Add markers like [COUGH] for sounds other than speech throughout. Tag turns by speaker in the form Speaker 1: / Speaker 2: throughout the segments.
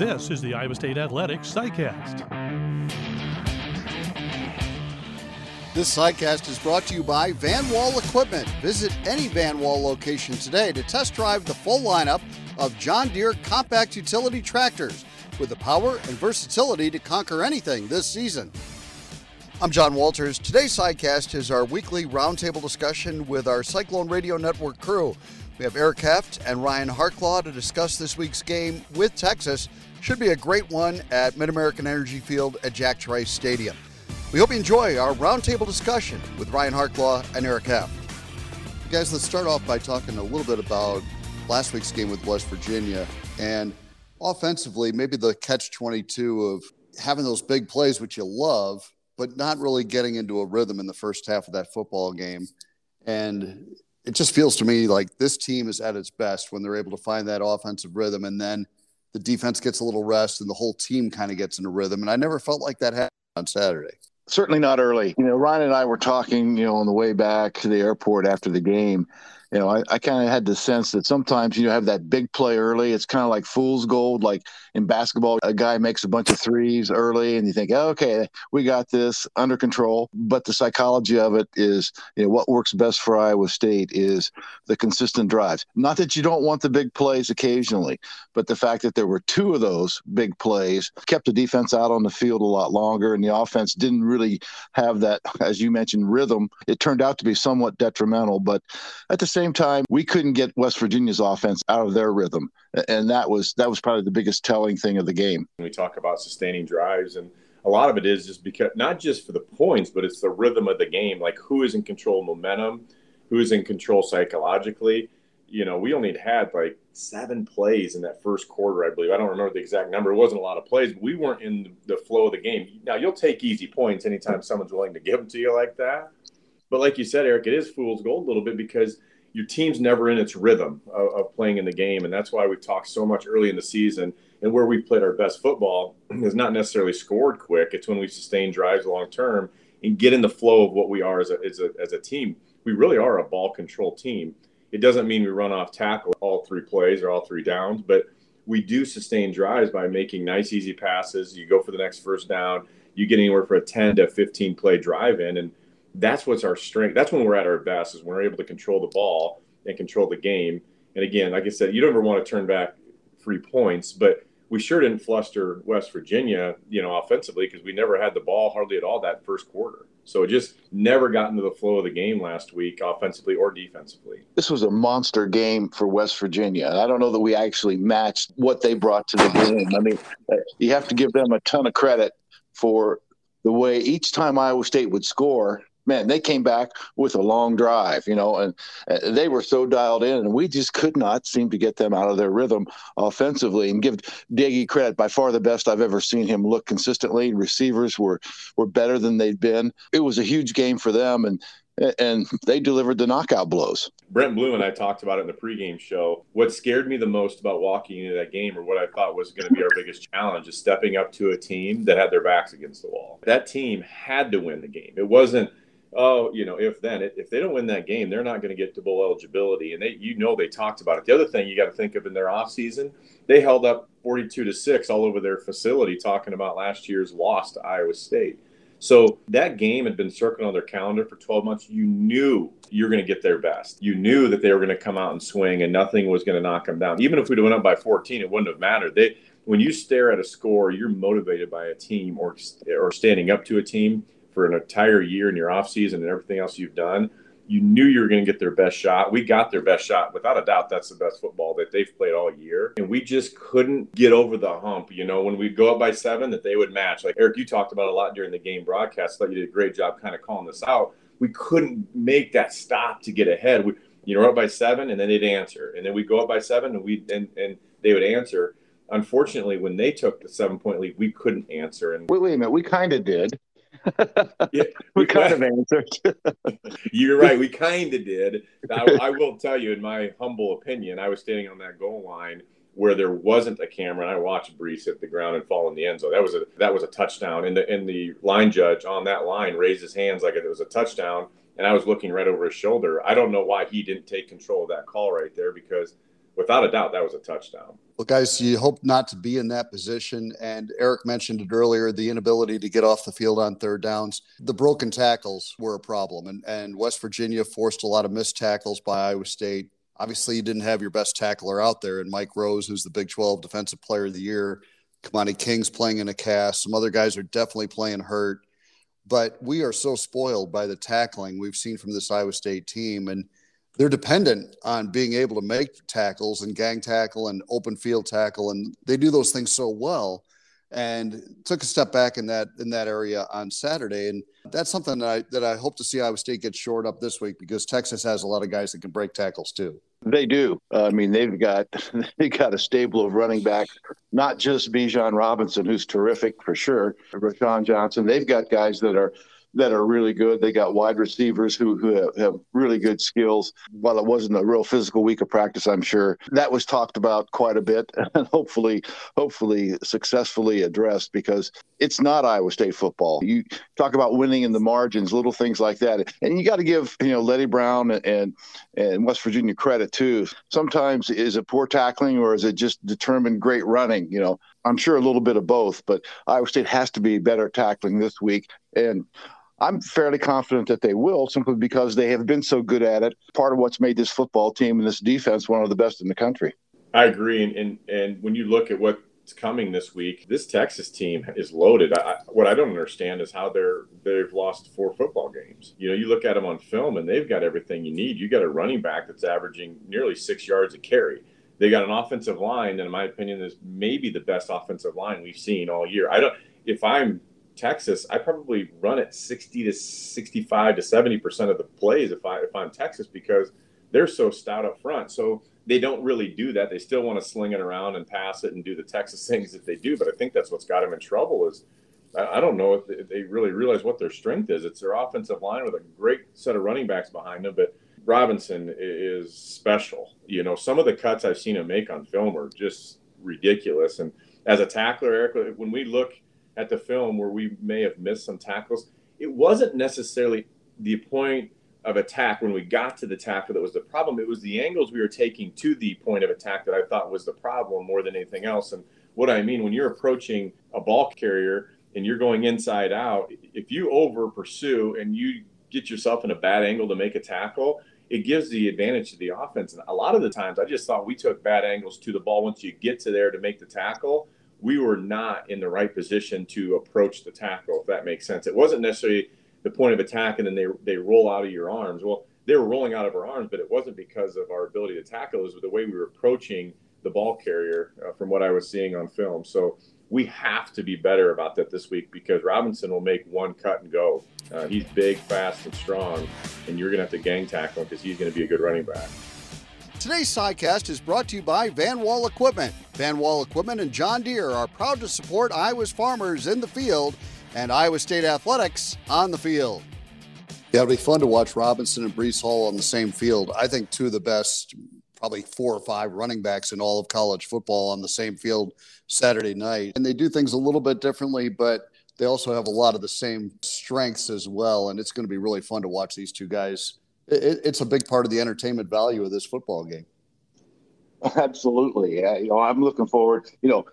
Speaker 1: This is the Iowa State Athletics SciCast.
Speaker 2: This SciCast is brought to you by Van Wall Equipment. Visit any Van Wall location today to test drive the full lineup of John Deere compact utility tractors with the power and versatility to conquer anything this season. I'm John Walters. Today's SciCast is our weekly roundtable discussion with our Cyclone Radio Network crew. We have Eric Heft and Ryan Harklau to discuss this week's game with Texas. Should be a great one at MidAmerican Energy Field at Jack Trice Stadium. We hope you enjoy our roundtable discussion with Ryan Harklau and Eric Heft. Guys, let's start off by talking a little bit about last week's game with West Virginia and offensively, maybe the catch 22 of having those big plays, which you love, but not really getting into a rhythm in the first half of that football game. And it just feels to me like this team is at its best when they're able to find that offensive rhythm and then the defense gets a little rest and the whole team kind of gets in a rhythm. And I never felt like that happened on Saturday.
Speaker 3: Certainly not early. You know, Ryan and I were talking, you know, on the way back to the airport after the game you know, I, I kind of had the sense that sometimes you have that big play early. It's kind of like fool's gold. Like in basketball, a guy makes a bunch of threes early, and you think, oh, okay, we got this under control. But the psychology of it is, you know, what works best for Iowa State is the consistent drives. Not that you don't want the big plays occasionally, but the fact that there were two of those big plays kept the defense out on the field a lot longer, and the offense didn't really have that, as you mentioned, rhythm. It turned out to be somewhat detrimental, but at the same same time, we couldn't get West Virginia's offense out of their rhythm, and that was that was probably the biggest telling thing of the game.
Speaker 4: We talk about sustaining drives, and a lot of it is just because not just for the points, but it's the rhythm of the game. Like who is in control momentum, who is in control psychologically. You know, we only had like seven plays in that first quarter, I believe. I don't remember the exact number. It wasn't a lot of plays, but we weren't in the flow of the game. Now, you'll take easy points anytime someone's willing to give them to you like that. But like you said, Eric, it is fool's gold a little bit because your team's never in its rhythm of, of, playing in the game, and that's why we've talked so much early in the season. And where we've played our best football [CLEARS THROAT] is not necessarily scored quick; it's when we sustain drives long term and get in the flow of what we are as a, as a as a team. We really are a ball control team. It doesn't mean we run off tackle all three plays or all three downs, but we do sustain drives by making nice, easy passes. You go for the next first down. You get anywhere for a 10 to 15 play drive in, and that's what's our strength. That's when we're at our best is when we're able to control the ball and control the game. And again, like I said, you don't ever want to turn back three points, but we sure didn't fluster West Virginia, you know, offensively because we never had the ball hardly at all that first quarter. So it just never got into the flow of the game last week, offensively or defensively.
Speaker 3: This was a monster game for West Virginia. I don't know that we actually matched what they brought to the game. I mean, you have to give them a ton of credit for the way each time Iowa State would score, man, they came back with a long drive, you know, and they were so dialed in, and we just could not seem to get them out of their rhythm offensively. And give Doege credit, by far the best I've ever seen him look consistently. Receivers were were better than they'd been. It was a huge game for them, and and they delivered the knockout blows.
Speaker 4: Brent Blum and I talked about it in the pregame show. What scared me the most about walking into that game, or what I thought was going to be our biggest challenge, is stepping up to a team that had their backs against the wall. That team had to win the game. It wasn't oh, you know, if then if they don't win that game, they're not going to get to bowl eligibility. And they, you know, they talked about it. The other thing you got to think of in their offseason, they held up 42 to six all over their facility, talking about last year's loss to Iowa State. So that game had been circling on their calendar for 12 months. You knew you're going to get their best. You knew that they were going to come out and swing, and nothing was going to knock them down. Even if we'd went up by 14, it wouldn't have mattered. They, when you stare at a score, you're motivated by a team or or standing up to a team for an entire year in your off season and everything else you've done, you knew you were going to get their best shot. We got their best shot. Without a doubt, that's the best football that they've played all year. And we just couldn't get over the hump. You know, when we go up by seven, that they would match. Like Eric, you talked about a lot during the game broadcast. I thought you did a great job kind of calling this out. We couldn't make that stop to get ahead. We, you know, up by seven, and then they'd answer, and then we'd go up by seven, and we and and they would answer. Unfortunately, when they took the seven point lead, we couldn't answer. And
Speaker 3: wait, wait a minute, we kind of did yeah, [LAUGHS] we kind of answered. [LAUGHS]
Speaker 4: You're right. We [LAUGHS] kind of did. I, I, will tell you, in my humble opinion, I was standing on that goal line where there wasn't a camera, and I watched Breece hit the ground and fall in the end zone. That was a that was a touchdown. And the and the line judge on that line raised his hands like it was a touchdown, and I was looking right over his shoulder. I don't know why he didn't take control of that call right there because without a doubt, that was a touchdown.
Speaker 2: Well, guys, you hope not to be in that position. And Eric mentioned it earlier the inability to get off the field on third downs. The broken tackles were a problem. And, and West Virginia forced a lot of missed tackles by Iowa State. Obviously, you didn't have your best tackler out there, and Mike Rose, who's the Big 12 Defensive Player of the Year. Kamani King's playing in a cast. Some other guys are definitely playing hurt. But we are so spoiled by the tackling we've seen from this Iowa State team. And they're dependent on being able to make tackles and gang tackle and open field tackle, and they do those things so well. And took a step back in that in that area on Saturday, and that's something that I that I hope to see Iowa State get shored up this week because Texas has a lot of guys that can break tackles too.
Speaker 3: They do. Uh, I mean, they've got [LAUGHS] they got a stable of running backs, not just Bijan Robinson, who's terrific for sure, Roschon Johnson. They've got guys that are that are really good. They got wide receivers who, who have, have, really good skills. While it wasn't a real physical week of practice, I'm sure that was talked about quite a bit [LAUGHS] and hopefully, hopefully successfully addressed because it's not Iowa State football. You talk about winning in the margins, little things like that, and you got to give you know Leddie Brown and and West Virginia credit too. Sometimes is it poor tackling or is it just determined great running? You know, I'm sure a little bit of both, but Iowa State has to be better tackling this week. And I'm fairly confident that they will simply because they have been so good at it. Part of what's made this football team and this defense one of the best in the country.
Speaker 4: I agree. And, and, and when you look at what's coming this week, this Texas team is loaded. I, what I don't understand is how they're, they've lost four football games. You know, you look at them on film and they've got everything you need. You got a running back that's averaging nearly six yards a carry. They got an offensive line that, in my opinion, is maybe the best offensive line we've seen all year. I don't, if I'm Texas, I probably run it 60 to 65 to 70 percent of the plays if I if I'm Texas because they're so stout up front. So they don't really do that. They still want to sling it around and pass it and do the Texas [LAUGHS] things that they do. But I think that's what's got them in trouble is I don't know if they really realize what their strength is. It's their offensive line with a great set of running backs behind them, but Robinson is special. You know, some of the cuts I've seen him make on film are just ridiculous. And as a tackler, Eric, when we look – at the film where we may have missed some tackles. It wasn't necessarily the point of attack when we got to the tackle that was the problem. It was the angles we were taking to the point of attack that I thought was the problem more than anything else. And what I mean, when you're approaching a ball carrier and you're going inside out, if you over pursue and you get yourself in a bad angle to make a tackle, it gives the advantage to the offense. And a lot of the times, I just thought we took bad angles to the ball once you get to there to make the tackle we were not in the right position to approach the tackle, if that makes sense. It wasn't necessarily the point of attack and then they, they roll out of your arms. Well, they were rolling out of our arms, but it wasn't because of our ability to tackle. It was the way we were approaching the ball carrier uh, from what I was seeing on film. So we have to be better about that this week because Robinson will make one cut and go. Uh, he's big, fast, and strong, and you're going to have to gang tackle him because he's going to be a good running back.
Speaker 2: Today's SciCast is brought to you by Van Wall Equipment. Van Wall Equipment and John Deere are proud to support Iowa's farmers in the field and Iowa State athletics on the field. Yeah, it'll be fun to watch Robinson and Breece Hall on the same field. I think two of the best, probably four or five running backs in all of college football on the same field Saturday night. And they do things a little bit differently, but they also have a lot of the same strengths as well. And it's going to be really fun to watch these two guys it, it's a big part of the entertainment value of this football game. [LAUGHS]
Speaker 3: Absolutely. Yeah. You know, I'm looking forward, you know,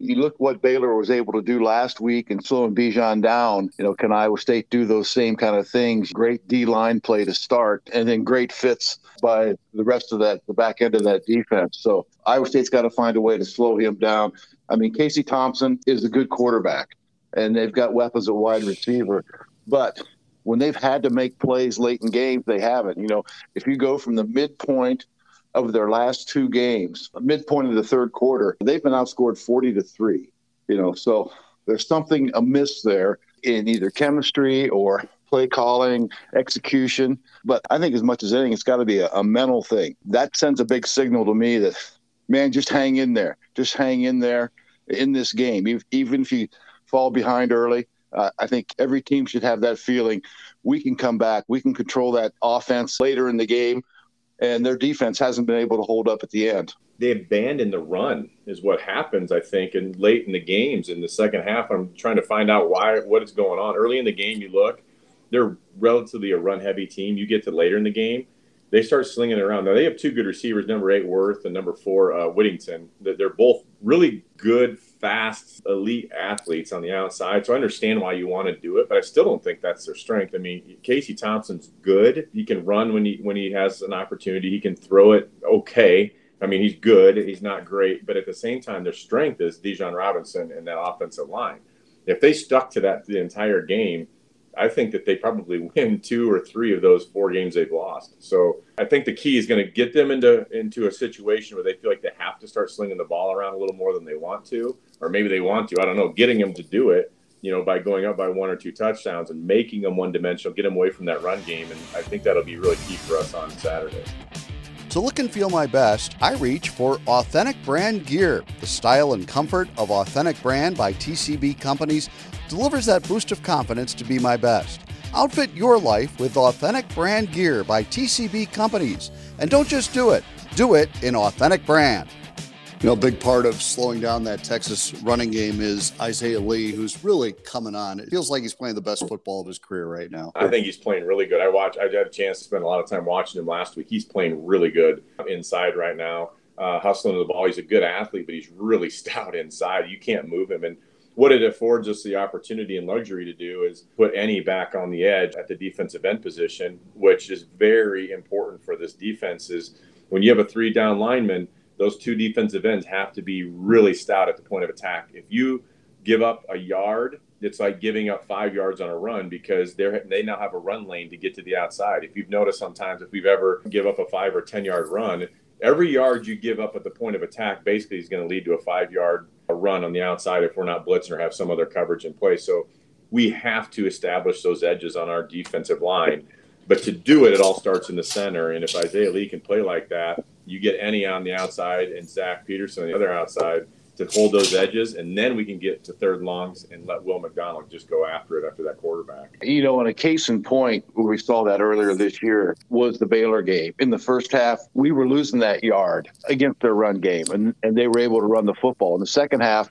Speaker 3: you look what Baylor was able to do last week and slowing Bijan down. You know, can Iowa State do those same kind of things? Great D line play to start, and then great fits by the rest of that, the back end of that defense. So Iowa State's got to find a way to slow him down. I mean, Casey Thompson is a good quarterback, and they've got weapons at wide receiver, but when they've had to make plays late in games, they haven't. You know, if you go from the midpoint of their last two games, midpoint of the third quarter, they've been outscored 40 to 3. You know, so there's something amiss there in either chemistry or play calling, execution. But I think as much as anything, it's got to be a, a mental thing. That sends a big signal to me that, man, just hang in there. Just hang in there in this game. Even if you fall behind early, uh, I think every team should have that feeling. We can come back. We can control that offense later in the game, and their defense hasn't been able to hold up at the end.
Speaker 4: They abandon the run is what happens, I think, and late in the games in the second half. I'm trying to find out why what is going on. Early in the game, you look, they're relatively a run heavy team. You get to later in the game, they start slinging around. Now they have two good receivers, number eight Worth and number four uh, Whittington. They're both really good, fast, elite athletes on the outside. So I understand why you want to do it, but I still don't think that's their strength. I mean, Casey Thompson's good. He can run when he when he has an opportunity. He can throw it okay. I mean, he's good. He's not great, but at the same time, their strength is Bijan Robinson and that offensive line. If they stuck to that the entire game, I think that they probably win two or three of those four games they've lost. So I think the key is going to get them into into a situation where they feel like they have to start slinging the ball around a little more than they want to, or maybe they want to. I don't know. Getting them to do it, you know, by going up by one or two touchdowns and making them one dimensional, get them away from that run game, and I think that'll be really key for us on Saturday.
Speaker 2: To look and feel my best, I reach for Authentic Brand gear. The style and comfort of Authentic Brand by TCB Companies delivers that boost of confidence to be my best. Outfit your life with Authentic Brand gear by TCB Companies. And don't just do it, do it in Authentic Brand. You know, a big part of slowing down that Texas running game is Isaiah Lee, who's really coming on. It feels like he's playing the best football of his career right now.
Speaker 4: I think he's playing really good. I watch. I had a chance to spend a lot of time watching him last week. He's playing really good inside right now, uh, hustling the ball. He's a good athlete, but he's really [LAUGHS] stout inside. You can't move him. And what it affords us the opportunity and luxury to do is put Enyi back on the edge at the defensive end position, which is very important for this defense. Is when you have a three down lineman those two defensive ends have to be really stout at the point of attack. If you give up a yard, it's like giving up five yards on a run because they they now have a run lane to get to the outside. If you've noticed sometimes if we've ever give up a five or ten yard run, every yard you give up at the point of attack basically is going to lead to a five yard run on the outside if we're not blitzing or have some other coverage in place. So we have to establish those edges on our defensive line. But to do it, it all starts in the center. And if Isaiah Lee can play like that, you get Enyi on the outside and Zach Peterson on the other outside to hold those edges, and then we can get to third longs and let Will McDonald just go after it after that quarterback.
Speaker 3: You know, and a case in point where we saw that earlier this year was the Baylor game. In the first half, we were losing that yard against their run game, and, and they were able to run the football. In the second half,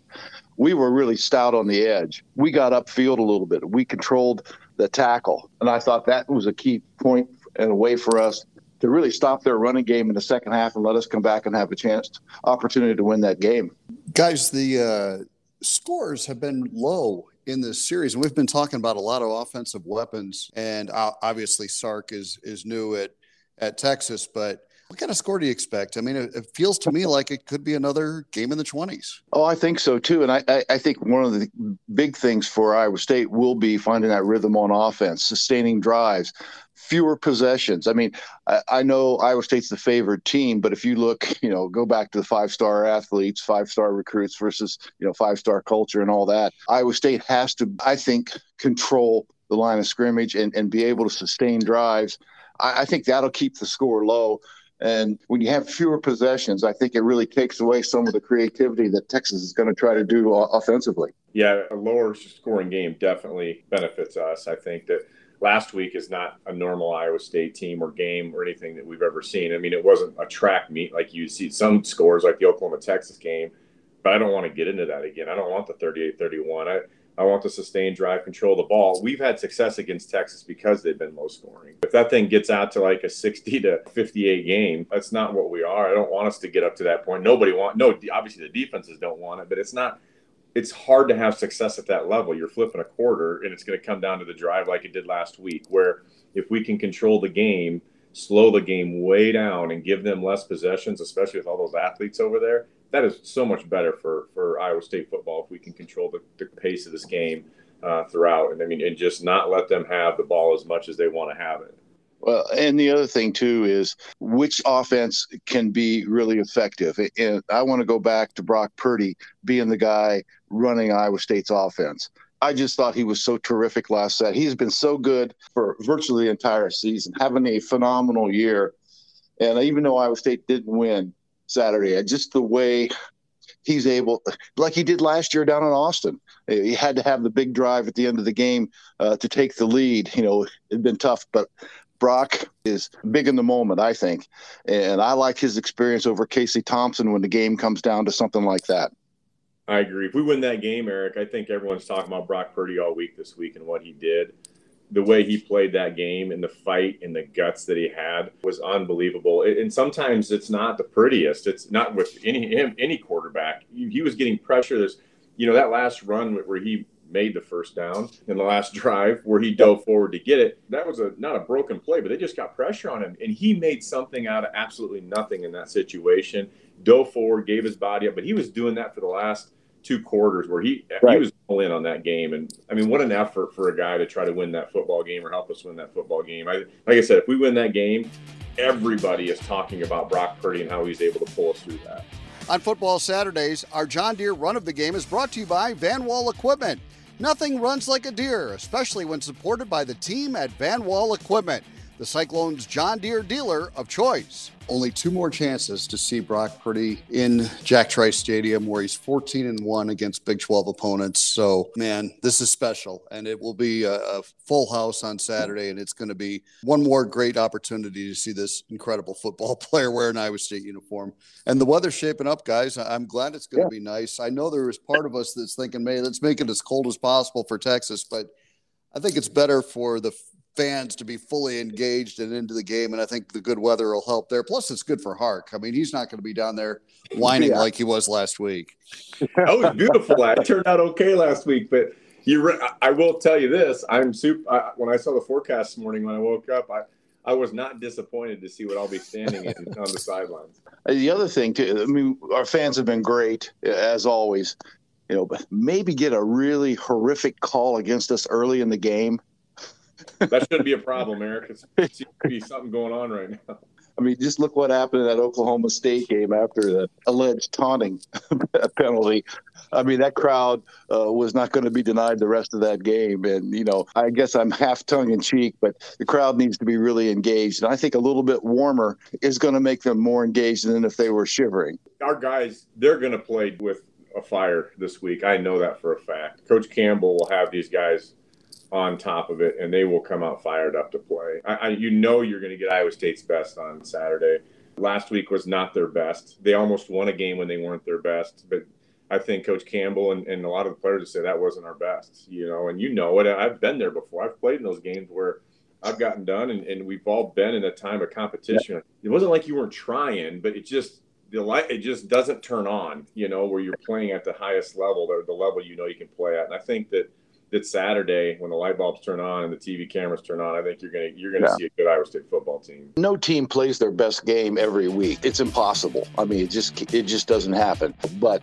Speaker 3: we were really stout on the edge. We got upfield a little bit. We controlled the tackle, and I thought that was a key point and a way for us to really stop their running game in the second half and let us come back and have a chance, opportunity to win that game.
Speaker 2: Guys, the uh, scores have been low in this series, and we've been talking about a lot of offensive weapons. And obviously, Sark is is new at at Texas, but what kind of score do you expect? I mean, it, it, feels to me like it could be another game in the 20s.
Speaker 3: Oh, I think so too. And I, I, I, think one of the big things for Iowa State will be finding that rhythm on offense, sustaining drives, fewer possessions. I mean, I, I know Iowa State's the favored team, but if you look, [LAUGHS] you know, go back to the five star athletes, five star recruits versus, you know, five star culture and all that, Iowa State has to, I think, control the line of scrimmage and, and be able to sustain drives. I, I think that'll keep the score low. And when you have fewer possessions, I think it really takes away some of the creativity that Texas is going to try to do offensively.
Speaker 4: Yeah, a lower scoring game definitely benefits us. I think that last week is not a normal Iowa State team or game or anything that we've ever seen. I mean, it wasn't a track meet like you see some scores like the Oklahoma Texas game, but I don't want to get into that again. I don't want the 38 31. I, I want to sustain drive, control the ball. We've had success against Texas because they've been low scoring. If that thing gets out to like a 60 to 58 game, that's not what we are. I don't want us to get up to that point. Nobody want no. Obviously, the defenses don't want it, but it's not it's hard to have success at that level. You're flipping a quarter, and it's going to come down to the drive like it did last week, where if we can control the game, slow the game way down, and give them less possessions, especially with all those athletes over there, that is so much better for for Iowa State football if we can control the, the pace of this game uh, throughout, and I mean, and just not let them have the ball as much as they want to have it.
Speaker 3: Well, and the other thing too is which offense can be really effective. And I want to go back to Brock Purdy being the guy running Iowa State's offense. I just thought he was so terrific last set. He's been so good for virtually the entire season, having a phenomenal year. And even though Iowa State didn't win Saturday, just the way he's able, like he did last year down in Austin. He had to have the big drive at the end of the game uh, to take the lead. You know, it'd been tough, but Brock is big in the moment, I think. And I like his experience over Casey Thompson when the game comes down to something like that.
Speaker 4: I agree. If we win that game, Eric, I think everyone's talking about Brock Purdy all week this week and what he did. the way he played that game and the fight and the guts that he had was unbelievable. And sometimes it's not the prettiest. It's not with any any quarterback. He was getting pressure. There's, you know, that last run where he made the first down in the last [LAUGHS] drive where he dove forward to get it. That was a not a broken play, but they just got pressure on him, and he made something out of absolutely nothing in that situation. Dove forward, gave his body up, but he was doing that for the last two quarters where he right. he was all in on that game. And I mean, what an effort for a guy to try to win that football game or help us win that football game. I, like I said, if we win that game, everybody is talking about Brock Purdy and how he's able to pull us through that.
Speaker 2: On Football Saturdays, our John Deere run of the game is brought to you by Van Wall Equipment. Nothing runs like a deer, especially when supported by the team at Van Wall Equipment, the Cyclones John Deere dealer of choice only two more chances to see Brock Purdy in Jack Trice Stadium, where he's 14 and one against Big 12 opponents. So, man, this is special, and it will be a, a full house on Saturday, and it's going to be one more great opportunity to see this incredible football [LAUGHS] player wear an Iowa State uniform. And the weather's shaping up, guys. I'm glad it's going to yeah. be nice. I know there was part of us that's thinking, "Man, let's make it as cold as possible for Texas," but I think it's better for the fans to be fully engaged and into the game. And I think the good weather will help there. Plus, it's good for Hark. I mean, he's not going to be down there [LAUGHS] whining yeah. like he was last week. [LAUGHS]
Speaker 4: that was beautiful. It turned out okay last week, but you. Re- I will tell you this: I'm super. I, when I saw the forecast this morning when I woke up, I. I was not disappointed to see what I'll be standing in on the sidelines. [LAUGHS]
Speaker 3: The other thing, too, I mean, our fans have been great as always. You know, but maybe get a really horrific call against us early in the game
Speaker 4: that shouldn't be a problem, Eric. It seems to be something going on right now.
Speaker 3: I mean, just look what happened in that Oklahoma State game after the alleged taunting [LAUGHS] penalty. I mean, that crowd uh, was not going to be denied the rest of that game. And, you know, I guess I'm half tongue in cheek, but the crowd needs to be really engaged. And I think a little bit warmer is going to make them more engaged than if they were shivering.
Speaker 4: Our guys, they're going to play with a fire this week. I know that for a fact. Coach Campbell will have these guys on top of it, and they will come out fired up to play. I, I, you know you're going to get Iowa State's best on Saturday. Last week was not their best. They almost won a game when they weren't their best, but I think Coach Campbell and, and a lot of the players say that wasn't our best, you know, and you know it. I've been there before. I've played in those games where I've gotten done, and, and we've all been in a time of competition. It wasn't like you weren't trying, but it just the light it just doesn't turn on, you know, where you're playing at the highest level, the, the level you know you can play at. And I think that – that Saturday when the light bulbs turn on and the TV cameras turn on, I think you're gonna you're gonna yeah. see a good Iowa State football team.
Speaker 3: No team plays their best game every week. It's impossible. I mean, it just it just doesn't happen. But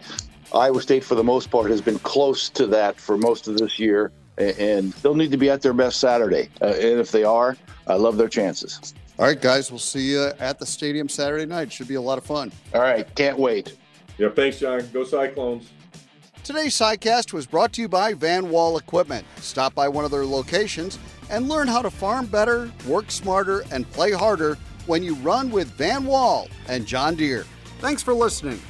Speaker 3: Iowa State, for the most part, has been close to that for most of this year, and they'll need to be at their best Saturday. Uh, and if they are, I love their chances.
Speaker 2: All right, guys, we'll see you at the stadium Saturday night. Should be a lot of fun.
Speaker 3: All right, can't wait.
Speaker 4: Yeah, thanks, John. Go Cyclones.
Speaker 2: Today's SciCast was brought to you by Van Wall Equipment. Stop by one of their locations and learn how to farm better, work smarter, and play harder when you run with Van Wall and John Deere. Thanks for listening.